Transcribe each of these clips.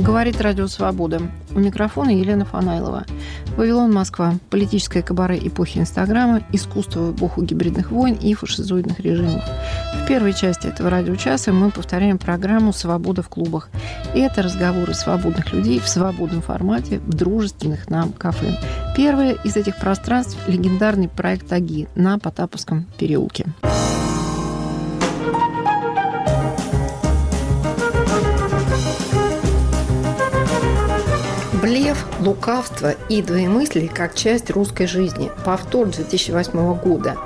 Говорит Радио Свобода. У микрофона Елена Фанайлова. Вавилон, Москва. Политическое кабаре эпохи Инстаграма, искусство в эпоху гибридных войн и фашизоидных режимов. В первой части этого радиочаса мы повторяем программу «Свобода в клубах». И это разговоры свободных людей в свободном формате в дружественных нам кафе. Первое из этих пространств – легендарный проект «Аги» на Потаповском переулке. Блеф, лукавство и двоемыслие как часть русской жизни. Повтор 2008 года.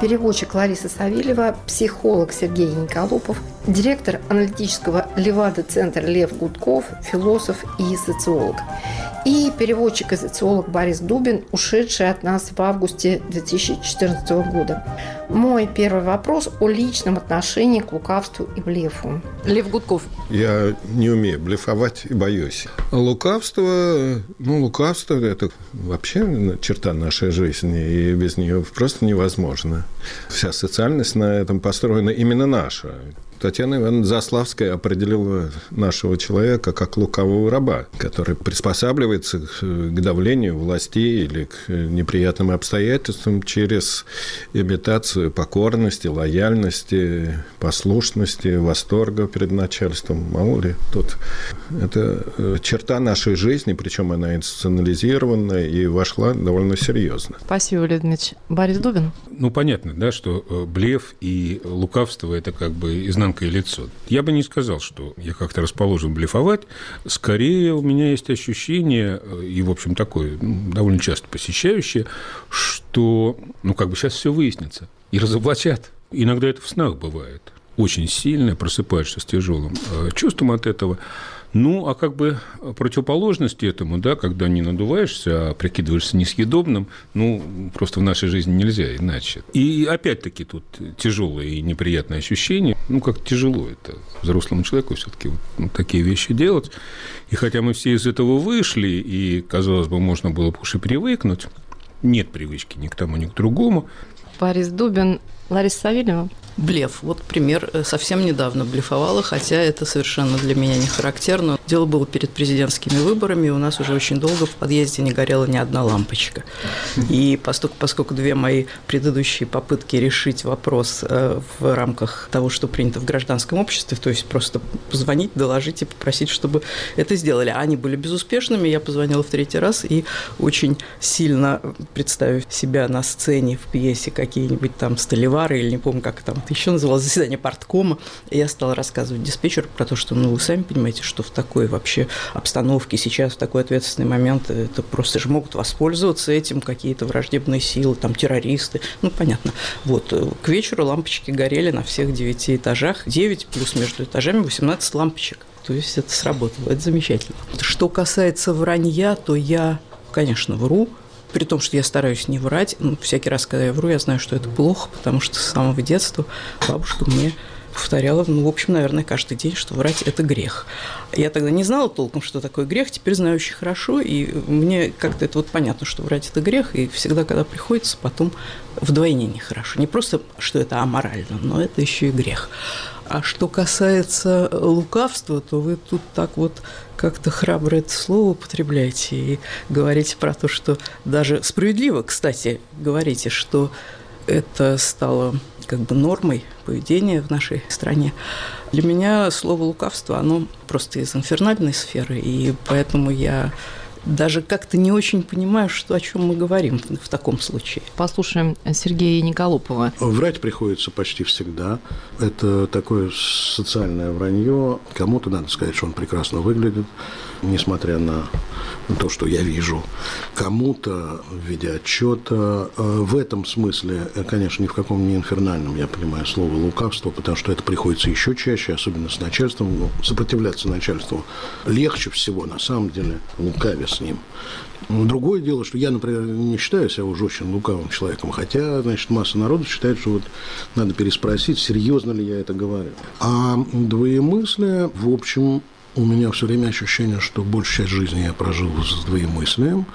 Переводчик Лариса Савельева, психолог Сергей Николопов, директор аналитического Левада-центра Лев Гудков, философ и социолог и переводчик и социолог Борис Дубин, ушедший от нас в августе 2014 года. Мой первый вопрос о личном отношении к лукавству и блефу. Лев Гудков. Я не умею блефовать и боюсь. Лукавство, ну, лукавство – это вообще черта нашей жизни, и без нее просто невозможно. Вся социальность на этом построена именно наша. Татьяна Ивановна Заславская определила нашего человека как лукового раба, который приспосабливается к давлению властей или к неприятным обстоятельствам через имитацию покорности, лояльности, послушности, восторга перед начальством. Мало ли, тут это э, черта нашей жизни, причем она институционализирована и вошла довольно серьезно. Спасибо, Леонид Борис Дубин. Ну, понятно, да, что э, блеф и лукавство – это как бы изнанка тонкое лицо. Я бы не сказал, что я как-то расположен блефовать. Скорее, у меня есть ощущение, и, в общем, такое довольно часто посещающее, что, ну, как бы сейчас все выяснится и разоблачат. Иногда это в снах бывает. Очень сильно просыпаешься с тяжелым э, чувством от этого. Ну, а как бы противоположность этому, да, когда не надуваешься, а прикидываешься несъедобным, ну, просто в нашей жизни нельзя иначе. И опять-таки тут тяжелое и неприятное ощущение. Ну, как тяжело это взрослому человеку все-таки вот, ну, такие вещи делать. И хотя мы все из этого вышли, и, казалось бы, можно было бы уж и привыкнуть, нет привычки ни к тому, ни к другому. Борис Дубин, Лариса Савельева. Блеф. Вот пример. Э, совсем недавно блефовала, хотя это совершенно для меня не характерно. Дело было перед президентскими выборами, и у нас уже очень долго в подъезде не горела ни одна лампочка. И поскольку, поскольку две мои предыдущие попытки решить вопрос э, в рамках того, что принято в гражданском обществе, то есть просто позвонить, доложить и попросить, чтобы это сделали, а они были безуспешными, я позвонила в третий раз и очень сильно представив себя на сцене в пьесе какие-нибудь там столевары или не помню, как там это еще называлось заседание парткома, и я стала рассказывать диспетчеру про то, что, ну, вы сами понимаете, что в такой вообще обстановке сейчас, в такой ответственный момент, это просто же могут воспользоваться этим какие-то враждебные силы, там, террористы, ну, понятно. Вот, э, к вечеру лампочки горели на всех девяти этажах, 9 плюс между этажами 18 лампочек. То есть это сработало, это замечательно. Что касается вранья, то я, конечно, вру, при том, что я стараюсь не врать, ну, всякий раз, когда я вру, я знаю, что это плохо, потому что с самого детства бабушка мне повторяла, ну, в общем, наверное, каждый день, что врать – это грех. Я тогда не знала толком, что такое грех, теперь знаю очень хорошо, и мне как-то это вот понятно, что врать – это грех, и всегда, когда приходится, потом вдвойне нехорошо. Не просто, что это аморально, но это еще и грех. А что касается лукавства, то вы тут так вот как-то храбро это слово употребляете и говорите про то, что даже справедливо, кстати, говорите, что это стало как бы нормой поведения в нашей стране. Для меня слово лукавство, оно просто из инфернальной сферы, и поэтому я даже как-то не очень понимаю, что, о чем мы говорим в таком случае. Послушаем Сергея Николопова. Врать приходится почти всегда. Это такое социальное вранье. Кому-то надо сказать, что он прекрасно выглядит, несмотря на то, что я вижу. Кому-то в виде отчета. Э, в этом смысле, э, конечно, ни в каком не инфернальном, я понимаю, слово лукавство, потому что это приходится еще чаще, особенно с начальством. Ну, сопротивляться начальству легче всего, на самом деле, лукаве с ним. Другое дело, что я, например, не считаю себя уж очень лукавым человеком, хотя, значит, масса народу считает, что вот надо переспросить, серьезно ли я это говорю. А двоемыслие, в общем, у меня все время ощущение, что большая часть жизни я прожил с двоемыслием,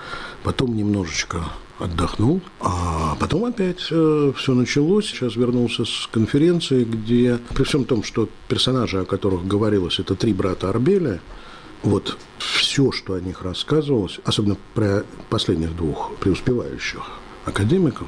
потом немножечко отдохнул, а потом опять э, все началось. Сейчас вернулся с конференции, где при всем том, что персонажи, о которых говорилось, это три брата Арбеля, вот все, что о них рассказывалось, особенно про последних двух преуспевающих академиков,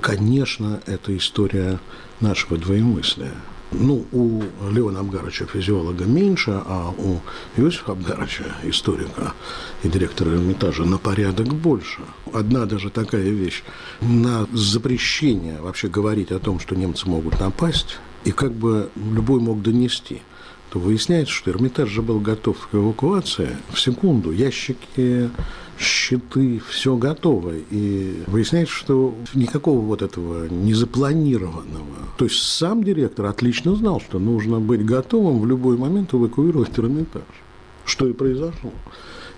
конечно, это история нашего двоемыслия. Ну, у Леона Абгаровича физиолога меньше, а у Иосифа Абгаровича, историка и директора Эрмитажа, на порядок больше. Одна даже такая вещь. На запрещение вообще говорить о том, что немцы могут напасть, и как бы любой мог донести – то выясняется, что Эрмитаж же был готов к эвакуации в секунду. Ящики, щиты, все готово. И выясняется, что никакого вот этого незапланированного. То есть сам директор отлично знал, что нужно быть готовым в любой момент эвакуировать Эрмитаж. Что и произошло.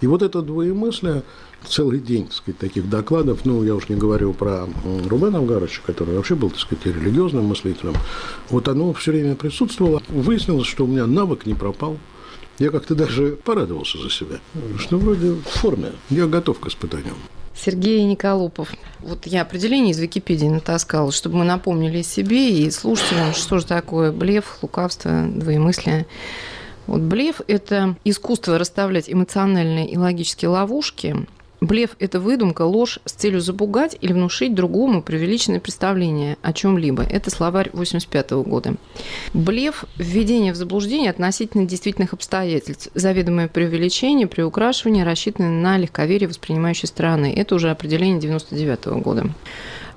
И вот это двоемыслие, целый день, так сказать, таких докладов, ну, я уж не говорю про Рубена Авгаровича, который вообще был, так сказать, религиозным мыслителем, вот оно все время присутствовало. Выяснилось, что у меня навык не пропал. Я как-то даже порадовался за себя, что вроде в форме, я готов к испытаниям. Сергей Николопов. Вот я определение из Википедии натаскала, чтобы мы напомнили себе и слушателям, что же такое блеф, лукавство, двоемыслие. Вот блеф – это искусство расставлять эмоциональные и логические ловушки, Блеф – это выдумка, ложь с целью запугать или внушить другому преувеличенное представление о чем-либо. Это словарь 85 года. Блеф – введение в заблуждение относительно действительных обстоятельств, заведомое преувеличение, приукрашивание, рассчитанное на легковерие воспринимающей стороны. Это уже определение 99 года.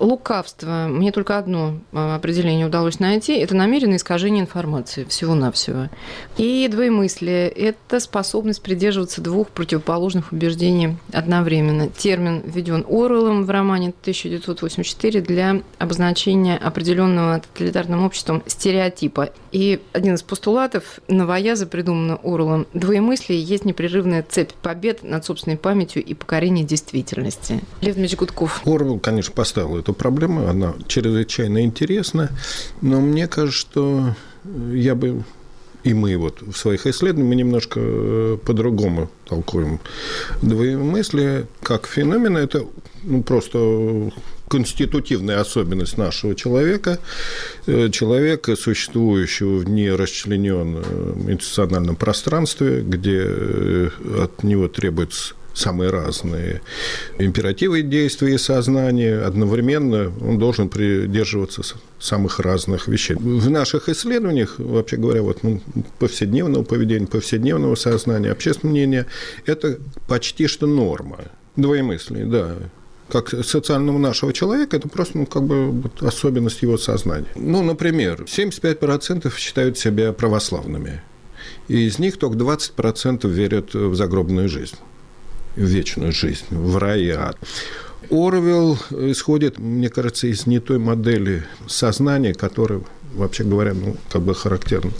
Лукавство. Мне только одно а, определение удалось найти. Это намеренное искажение информации всего-навсего. И двоемыслие – это способность придерживаться двух противоположных убеждений одновременно. Термин введен Оруэллом в романе 1984 для обозначения определенного тоталитарным обществом стереотипа. И один из постулатов новояза, придуманного Оруэллом, двоемыслие есть непрерывная цепь побед над собственной памятью и покорение действительности. Лев Дмитриевич Гудков. Оруэлл, конечно, поставил эту эту проблему, она чрезвычайно интересна, но мне кажется, что я бы и мы вот в своих исследованиях мы немножко э, по-другому толкуем. Двоемыслие как феномен – это ну, просто конститутивная особенность нашего человека, э, человека, существующего в нерасчлененном институциональном пространстве, где э, от него требуется самые разные императивы действия и сознания. Одновременно он должен придерживаться самых разных вещей. В наших исследованиях, вообще говоря, вот, ну, повседневного поведения, повседневного сознания, общественного мнения – это почти что норма. Двоемыслие, да как социального нашего человека, это просто ну, как бы вот особенность его сознания. Ну, например, 75% считают себя православными, и из них только 20% верят в загробную жизнь вечную жизнь, в рай и ад. Орвел исходит, мне кажется, из не той модели сознания, которая вообще говоря, ну, как бы характерно.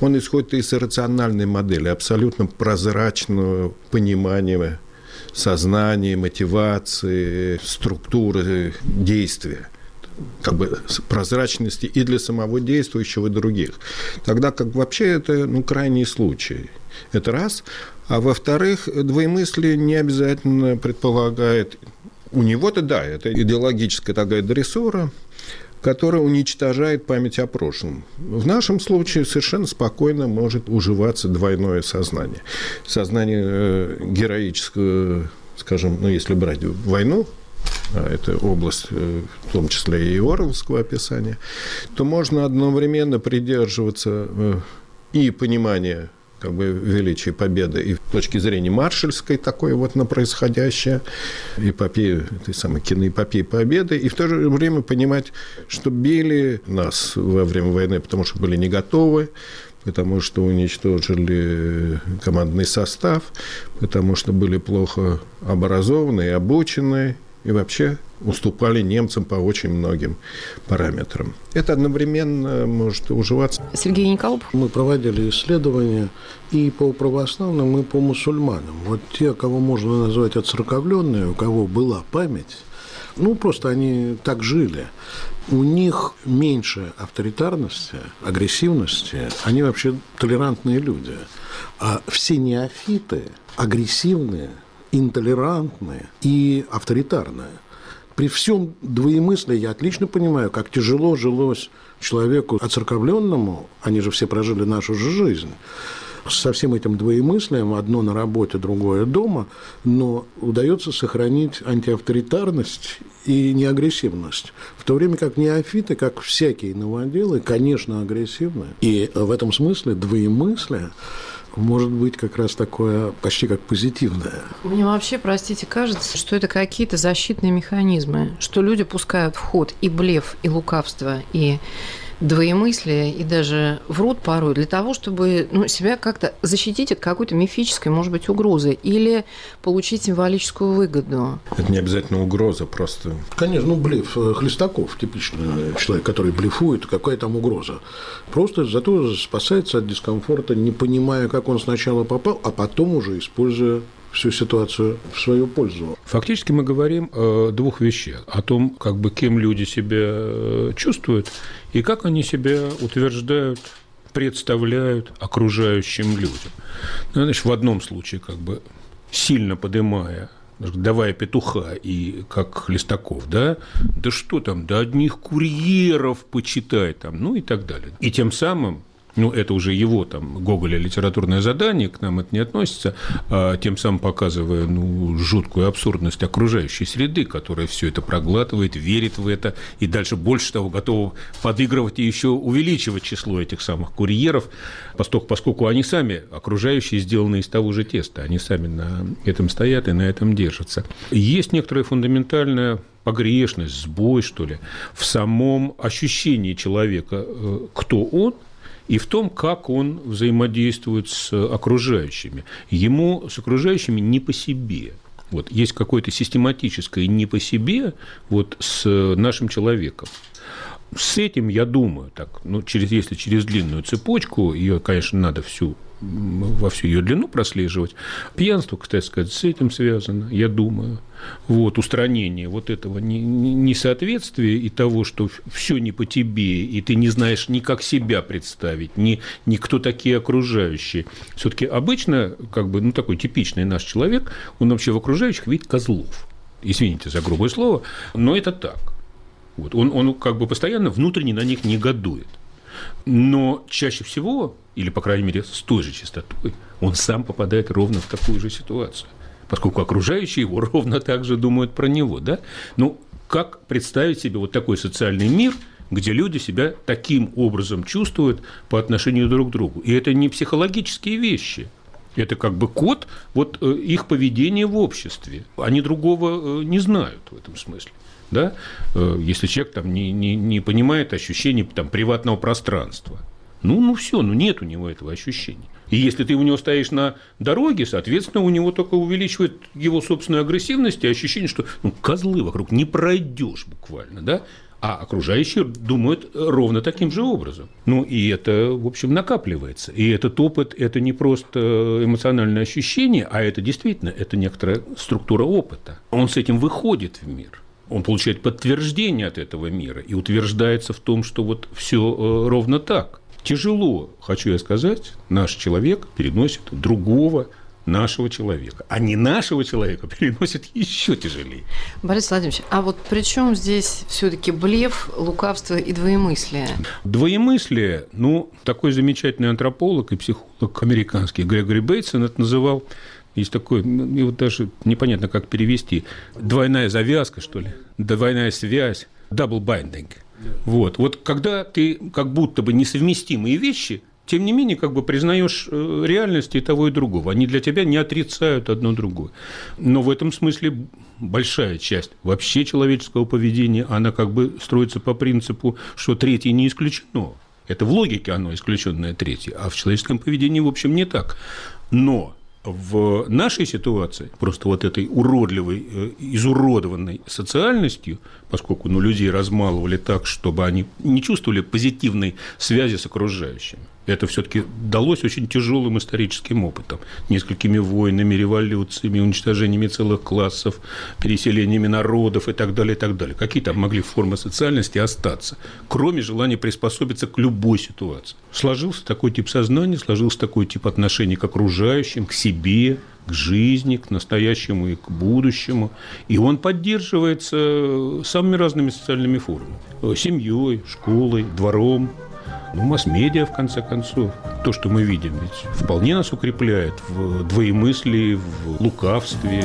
Он исходит из рациональной модели, абсолютно прозрачного понимания сознания, мотивации, структуры действия как бы прозрачности и для самого действующего, и других. Тогда как вообще это ну, крайний случай. Это раз. А во-вторых, двоемыслие не обязательно предполагает... У него-то, да, это идеологическая такая дрессура, которая уничтожает память о прошлом. В нашем случае совершенно спокойно может уживаться двойное сознание. Сознание э, героического, скажем, ну, если брать войну, а это область, э, в том числе и Орловского описания, то можно одновременно придерживаться э, и понимания как бы величие победы и с точки зрения маршальской такой вот на происходящее, эпопею, этой самой киноэпопеи победы, и в то же время понимать, что били нас во время войны, потому что были не готовы, потому что уничтожили командный состав, потому что были плохо образованы и обучены, и вообще уступали немцам по очень многим параметрам. Это одновременно может уживаться. Сергей Николов. Мы проводили исследования и по православным, и по мусульманам. Вот те, кого можно назвать отцерковленные, у кого была память, ну, просто они так жили. У них меньше авторитарности, агрессивности. Они вообще толерантные люди. А все неофиты агрессивные, интолерантные и авторитарные. При всем двоемыслии я отлично понимаю, как тяжело жилось человеку оцерковленному, они же все прожили нашу же жизнь, со всем этим двоемыслием, одно на работе, другое дома, но удается сохранить антиавторитарность и неагрессивность. В то время как неофиты, как всякие новоделы, конечно, агрессивны. И в этом смысле двоемыслие может быть как раз такое почти как позитивное. Мне вообще, простите, кажется, что это какие-то защитные механизмы, что люди пускают в ход и блеф, и лукавство, и двоемыслие и даже врут порой для того, чтобы ну, себя как-то защитить от какой-то мифической, может быть, угрозы или получить символическую выгоду. Это не обязательно угроза, просто... Конечно, ну, блеф. Э, Хлестаков, типичный человек, который блефует, какая там угроза. Просто зато спасается от дискомфорта, не понимая, как он сначала попал, а потом уже используя всю ситуацию в свою пользу. Фактически мы говорим о двух вещах. О том, как бы кем люди себя э, чувствуют и как они себя утверждают представляют окружающим людям. Ну, значит, в одном случае как бы сильно поднимая давая петуха и как Листаков, да, да что там, да одних курьеров почитай там, ну и так далее. И тем самым ну, это уже его там Гоголя литературное задание, к нам это не относится, а тем самым показывая ну, жуткую абсурдность окружающей среды, которая все это проглатывает, верит в это, и дальше больше того готова подыгрывать и еще увеличивать число этих самых курьеров, поскольку, поскольку они сами, окружающие, сделаны из того же теста, они сами на этом стоят и на этом держатся. Есть некоторая фундаментальная погрешность, сбой, что ли, в самом ощущении человека, э, кто он – и в том, как он взаимодействует с окружающими. Ему с окружающими не по себе. Вот, есть какое-то систематическое не по себе вот, с нашим человеком. С этим, я думаю, так, ну, через, если через длинную цепочку, ее, конечно, надо всю во всю ее длину прослеживать. Пьянство, кстати сказать, с этим связано, я думаю. Вот, устранение вот этого несоответствия и того, что все не по тебе, и ты не знаешь ни как себя представить, ни, ни кто такие окружающие. Все-таки обычно, как бы, ну, такой типичный наш человек, он вообще в окружающих видит козлов. Извините за грубое слово, но это так. Вот. Он, он как бы постоянно внутренне на них негодует. Но чаще всего, или, по крайней мере, с той же частотой, он сам попадает ровно в такую же ситуацию. Поскольку окружающие его ровно так же думают про него. Да? Ну, как представить себе вот такой социальный мир, где люди себя таким образом чувствуют по отношению друг к другу? И это не психологические вещи. Это как бы код вот э, их поведения в обществе. Они другого э, не знают в этом смысле да, э, если человек там не, не, не понимает ощущений там, приватного пространства. Ну, ну все, ну нет у него этого ощущения. И если ты у него стоишь на дороге, соответственно, у него только увеличивает его собственную агрессивность и ощущение, что ну, козлы вокруг не пройдешь буквально, да? А окружающие думают ровно таким же образом. Ну, и это, в общем, накапливается. И этот опыт – это не просто эмоциональное ощущение, а это действительно, это некоторая структура опыта. Он с этим выходит в мир он получает подтверждение от этого мира и утверждается в том, что вот все э, ровно так. Тяжело, хочу я сказать, наш человек переносит другого нашего человека, а не нашего человека переносит еще тяжелее. Борис Владимирович, а вот при чем здесь все-таки блеф, лукавство и двоемыслие? Двоемыслие, ну, такой замечательный антрополог и психолог американский Грегори Бейтсон это называл есть такой, ну, и вот даже непонятно, как перевести. Двойная завязка, что ли? Двойная связь. Double binding. Вот. Вот когда ты как будто бы несовместимые вещи, тем не менее, как бы признаешь э, реальность и того, и другого. Они для тебя не отрицают одно другое. Но в этом смысле большая часть вообще человеческого поведения, она как бы строится по принципу, что третье не исключено. Это в логике оно исключенное третье, а в человеческом поведении, в общем, не так. Но в нашей ситуации, просто вот этой уродливой, э, изуродованной социальностью, поскольку ну, людей размалывали так, чтобы они не чувствовали позитивной связи с окружающими, это все-таки далось очень тяжелым историческим опытом. Несколькими войнами, революциями, уничтожениями целых классов, переселениями народов и так далее, и так далее. Какие там могли формы социальности остаться, кроме желания приспособиться к любой ситуации? Сложился такой тип сознания, сложился такой тип отношений к окружающим, к себе, к жизни, к настоящему и к будущему. И он поддерживается самыми разными социальными формами. Семьей, школой, двором, ну, масс-медиа, в конце концов. То, что мы видим, ведь вполне нас укрепляет в двоемыслии, в лукавстве.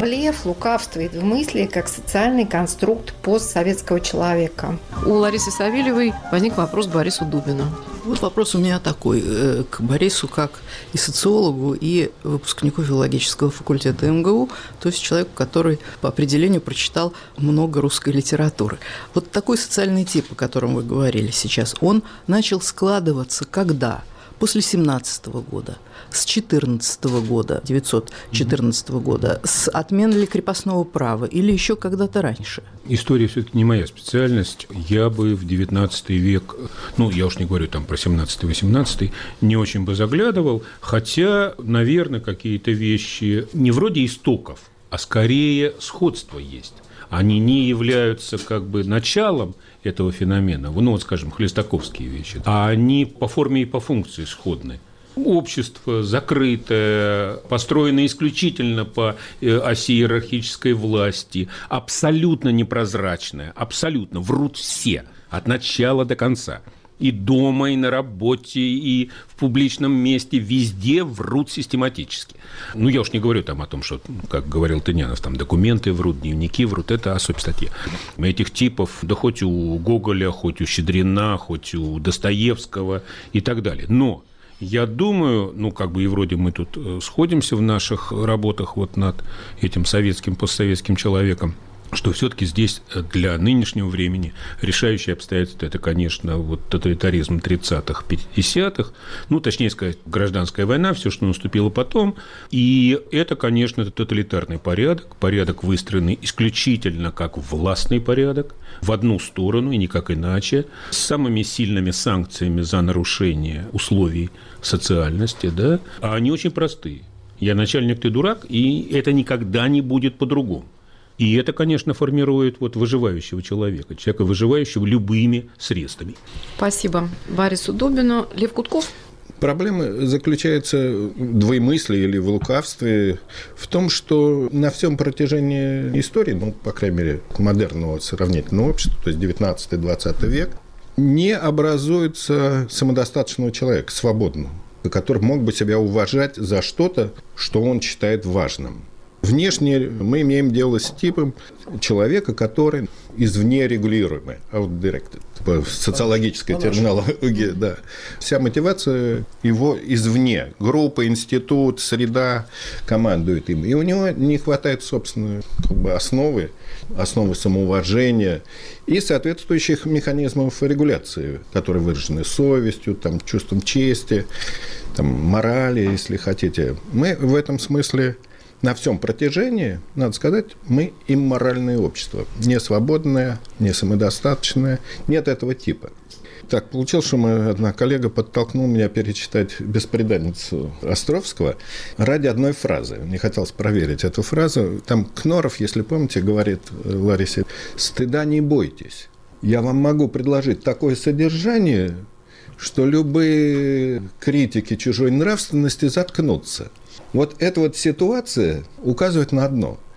Блеф, лукавство и двумыслие как социальный конструкт постсоветского человека. У Ларисы Савельевой возник вопрос к Борису Дубину. Вот вопрос у меня такой э, к Борису как и социологу, и выпускнику филологического факультета МГУ, то есть человеку, который по определению прочитал много русской литературы. Вот такой социальный тип, о котором вы говорили сейчас, он начал складываться когда? После 17 года – с 14 года, 914 года, с отмены ли крепостного права или еще когда-то раньше? История все-таки не моя специальность. Я бы в 19 век, ну, я уж не говорю там про 17-18, не очень бы заглядывал, хотя, наверное, какие-то вещи не вроде истоков, а скорее сходство есть они не являются как бы началом этого феномена, ну вот, скажем, хлестаковские вещи, а они по форме и по функции сходны. Общество закрытое, построено исключительно по э, оси иерархической власти, абсолютно непрозрачное, абсолютно врут все от начала до конца. И дома, и на работе, и в публичном месте, везде врут систематически. Ну, я уж не говорю там о том, что, как говорил Тынянов, там документы врут, дневники врут, это особь статья. Этих типов, да хоть у Гоголя, хоть у Щедрина, хоть у Достоевского и так далее. Но я думаю, ну, как бы и вроде мы тут э, сходимся в наших работах вот над этим советским, постсоветским человеком, что все-таки здесь э, для нынешнего времени решающее обстоятельство – это, конечно, вот тоталитаризм 30-х, 50-х, ну, точнее сказать, гражданская война, все, что наступило потом. И это, конечно, тоталитарный порядок, порядок выстроенный исключительно как властный порядок, в одну сторону и никак иначе, с самыми сильными санкциями за нарушение условий социальности, да, а они очень простые. Я начальник, ты дурак, и это никогда не будет по-другому. И это, конечно, формирует вот выживающего человека, человека, выживающего любыми средствами. Спасибо Борису Дубину. Лев Кутков. Проблема заключается в двоемыслии или в лукавстве в том, что на всем протяжении истории, ну, по крайней мере, модерного сравнительного общества, то есть 19-20 век, не образуется самодостаточного человека, свободного, который мог бы себя уважать за что-то, что он считает важным. Внешне мы имеем дело с типом человека, который извне регулируемый, out-directed, по социологической По терминологии, да. Вся мотивация его извне. Группа, институт, среда командует им. И у него не хватает собственной как бы, основы, основы самоуважения и соответствующих механизмов регуляции, которые выражены совестью, там, чувством чести, там, морали, если хотите. Мы в этом смысле на всем протяжении, надо сказать, мы имморальное общество. Не свободное, не самодостаточное. Нет этого типа. Так, получилось, что моя одна коллега подтолкнула меня перечитать «Беспреданницу» Островского ради одной фразы. Мне хотелось проверить эту фразу. Там Кноров, если помните, говорит Ларисе, «Стыда не бойтесь. Я вам могу предложить такое содержание, что любые критики чужой нравственности заткнутся. Вот эта вот ситуация указывает на одно –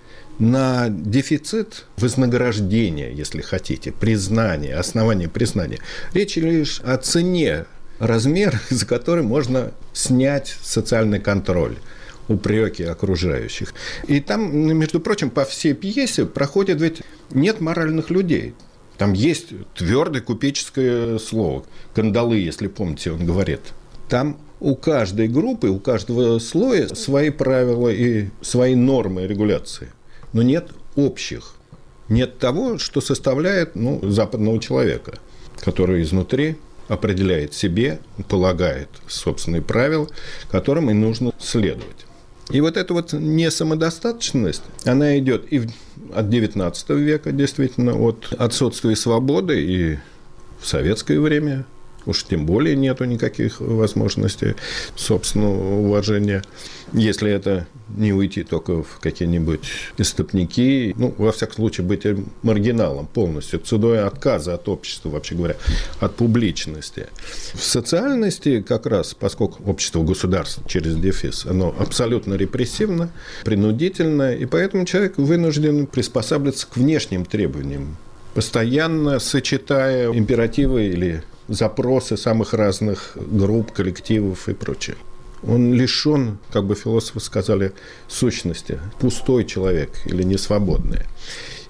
на дефицит вознаграждения, если хотите, признания, основания признания. Речь лишь о цене, размер, за который можно снять социальный контроль упреки окружающих. И там, между прочим, по всей пьесе проходит ведь нет моральных людей. Там есть твердое купеческое слово. Кандалы, если помните, он говорит. Там у каждой группы, у каждого слоя свои правила и свои нормы регуляции. Но нет общих. Нет того, что составляет ну, западного человека, который изнутри определяет себе, полагает собственные правила, которым и нужно следовать. И вот эта вот несамодостаточность, она идет и от XIX века, действительно, от отсутствия свободы и в советское время уж тем более нету никаких возможностей собственного уважения. Если это не уйти только в какие-нибудь истопники, ну, во всяком случае, быть маргиналом полностью, ценой отказа от общества, вообще говоря, от публичности. В социальности как раз, поскольку общество государство через дефис, оно абсолютно репрессивно, принудительно, и поэтому человек вынужден приспосабливаться к внешним требованиям постоянно сочетая императивы или запросы самых разных групп, коллективов и прочее. Он лишен, как бы философы сказали, сущности, пустой человек или несвободный.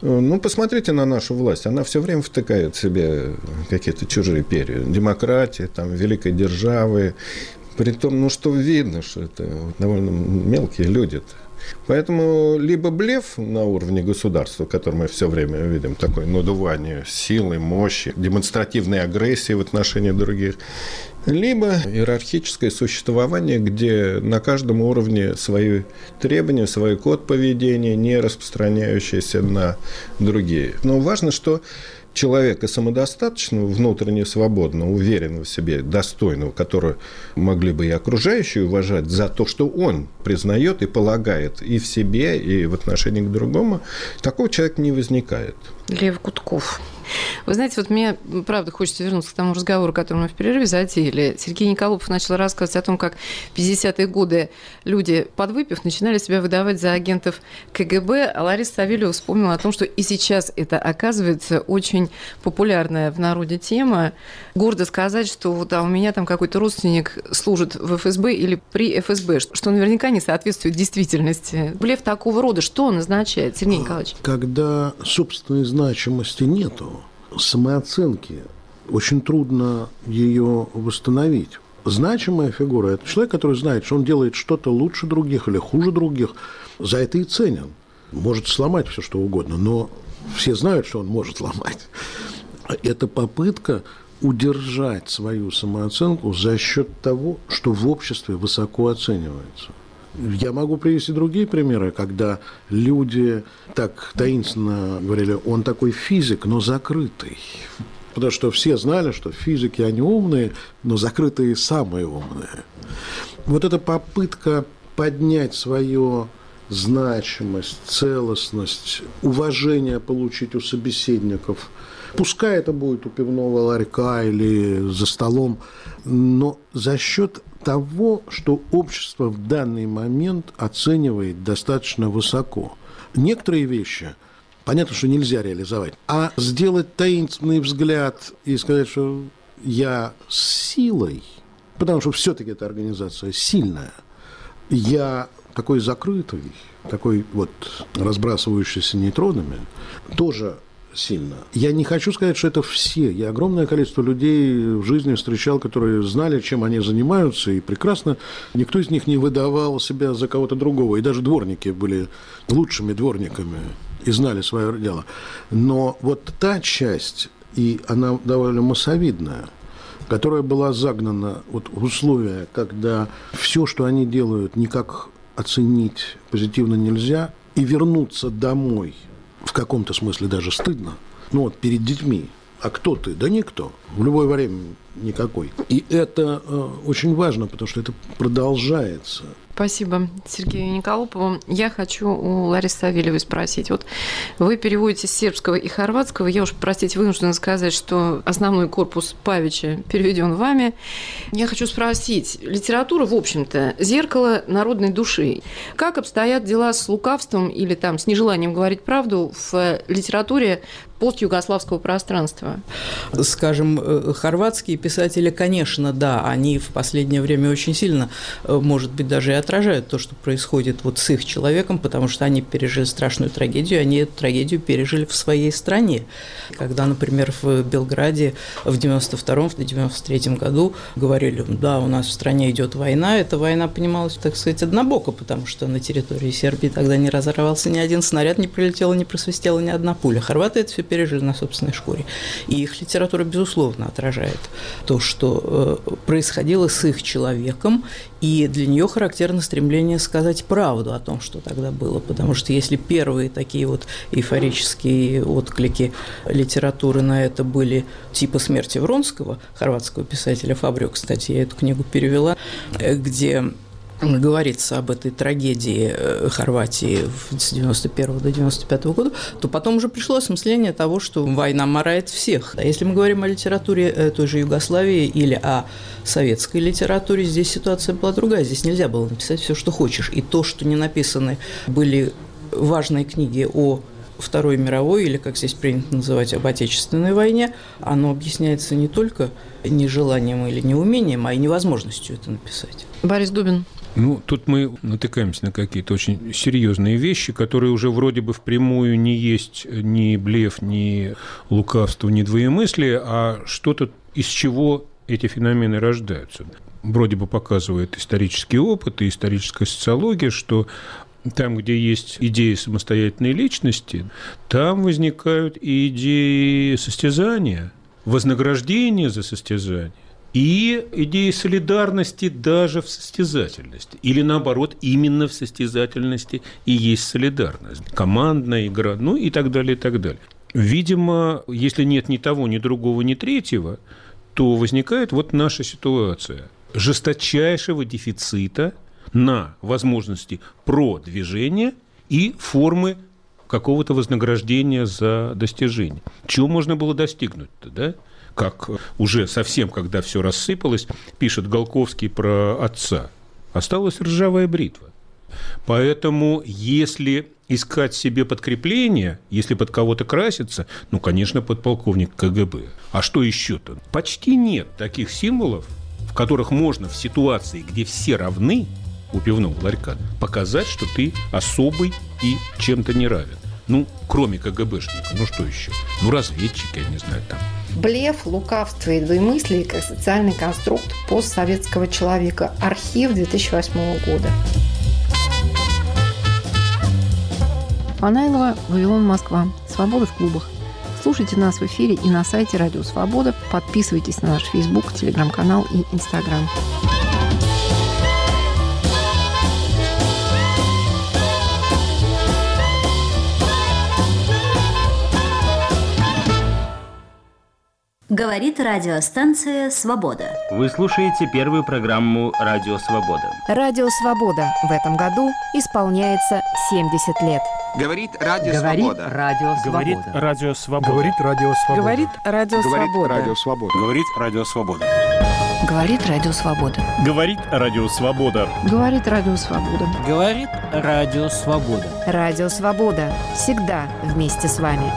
Ну, посмотрите на нашу власть. Она все время втыкает в себе какие-то чужие перья. Демократия, там, великой державы. При том, ну, что видно, что это довольно мелкие люди -то. Поэтому либо блеф на уровне государства, который мы все время видим, такое надувание силы, мощи, демонстративной агрессии в отношении других, либо иерархическое существование, где на каждом уровне свои требования, свой код поведения, не распространяющиеся на другие. Но важно, что человека самодостаточного, внутренне свободного, уверенного в себе, достойного, которого могли бы и окружающие уважать за то, что он признает и полагает и в себе, и в отношении к другому, такого человека не возникает. Лев Кутков. Вы знаете, вот мне, правда, хочется вернуться к тому разговору, который мы в перерыве затеяли. Сергей Николопов начал рассказывать о том, как в 50-е годы люди, подвыпив, начинали себя выдавать за агентов КГБ, а Лариса Савельева вспомнила о том, что и сейчас это оказывается очень популярная в народе тема. Гордо сказать, что вот а у меня там какой-то родственник служит в ФСБ или при ФСБ, что наверняка не соответствует действительности. Блеф такого рода, что он означает, Сергей Николаевич? Когда собственной значимости нету, самооценки, очень трудно ее восстановить. Значимая фигура – это человек, который знает, что он делает что-то лучше других или хуже других, за это и ценен. Может сломать все, что угодно, но все знают, что он может сломать. Это попытка удержать свою самооценку за счет того, что в обществе высоко оценивается. Я могу привести другие примеры, когда люди так таинственно говорили, он такой физик, но закрытый. Потому что все знали, что физики, они умные, но закрытые самые умные. Вот эта попытка поднять свою значимость, целостность, уважение получить у собеседников. Пускай это будет у пивного ларька или за столом, но за счет того, что общество в данный момент оценивает достаточно высоко. Некоторые вещи понятно, что нельзя реализовать, а сделать таинственный взгляд и сказать, что я с силой, потому что все-таки эта организация сильная, я такой закрытый, такой вот разбрасывающийся нейтронами, тоже сильно. Я не хочу сказать, что это все. Я огромное количество людей в жизни встречал, которые знали, чем они занимаются, и прекрасно никто из них не выдавал себя за кого-то другого. И даже дворники были лучшими дворниками и знали свое дело. Но вот та часть, и она довольно массовидная, которая была загнана вот в условия, когда все, что они делают, никак оценить позитивно нельзя, и вернуться домой – в каком-то смысле даже стыдно. Ну вот перед детьми. А кто ты? Да никто. В любое время никакой. И это э, очень важно, потому что это продолжается. Спасибо Сергею Николопову. Я хочу у Ларисы Савельевой спросить. Вот вы переводите с сербского и хорватского. Я уж, простите, вынуждена сказать, что основной корпус Павича переведен вами. Я хочу спросить. Литература, в общем-то, зеркало народной души. Как обстоят дела с лукавством или там с нежеланием говорить правду в литературе постюгославского пространства? Скажем, э, хорватские писатели, конечно, да, они в последнее время очень сильно, э, может быть, даже и отражают то, что происходит вот с их человеком, потому что они пережили страшную трагедию, они эту трагедию пережили в своей стране. Когда, например, в Белграде в 92-93 году говорили, да, у нас в стране идет война, эта война понималась, так сказать, однобоко, потому что на территории Сербии тогда не разорвался ни один снаряд, не прилетела, не просвистела ни одна пуля. Хорваты это все пережили на собственной шкуре. И их литература, безусловно, отражает то, что э, происходило с их человеком, и для нее характерно стремление сказать правду о том, что тогда было. Потому что если первые такие вот эйфорические отклики литературы на это были типа «Смерти Вронского», хорватского писателя Фабрио, кстати, я эту книгу перевела, э, где говорится об этой трагедии э, Хорватии с 91 до 95 года, то потом уже пришло осмысление того, что война морает всех. А если мы говорим о литературе э, той же Югославии или о советской литературе, здесь ситуация была другая. Здесь нельзя было написать все, что хочешь. И то, что не написаны были важные книги о Второй мировой, или, как здесь принято называть, об Отечественной войне, оно объясняется не только нежеланием или неумением, а и невозможностью это написать. Борис Дубин. Ну, тут мы натыкаемся на какие-то очень серьезные вещи, которые уже вроде бы впрямую не есть ни блеф, ни лукавство, ни двоемыслие, а что-то, из чего эти феномены рождаются. Вроде бы показывает исторический опыт и историческая социология, что там, где есть идеи самостоятельной личности, там возникают и идеи состязания, вознаграждения за состязание и идеи солидарности даже в состязательности. Или наоборот, именно в состязательности и есть солидарность. Командная игра, ну и так далее, и так далее. Видимо, если нет ни того, ни другого, ни третьего, то возникает вот наша ситуация жесточайшего дефицита на возможности продвижения и формы какого-то вознаграждения за достижение. Чего можно было достигнуть-то, да? Как уже совсем, когда все рассыпалось, пишет Голковский про отца. Осталась ржавая бритва. Поэтому, если искать себе подкрепление, если под кого-то краситься, ну, конечно, подполковник КГБ. А что еще-то? Почти нет таких символов, в которых можно в ситуации, где все равны, у пивного ларька, показать, что ты особый и чем-то не равен. Ну, кроме КГБшника, ну что еще? Ну, разведчики, я не знаю, там. Блеф, лукавство и двоемыслие как социальный конструкт постсоветского человека. Архив 2008 года. Панайлова, Вавилон, Москва. Свобода в клубах. Слушайте нас в эфире и на сайте Радио Свобода. Подписывайтесь на наш Фейсбук, Телеграм-канал и Инстаграм. Говорит радиостанция «Свобода». Вы слушаете первую программу «Радио Свобода». Радио «Свобода» в этом году исполняется 70 лет. Говорит Радио Говорит Свобода. Радио Говорит Свобода. Радио Свобода. Говорит Радио Свобода. Говорит Радио Свобода. Радио Свобода. Говорит Радио Свобода. Говорит Радио Свобода. Говорит Радио Свобода. Говорит Радио Свобода. Говорит Радио Свобода. Радио Свобода. Всегда вместе с вами.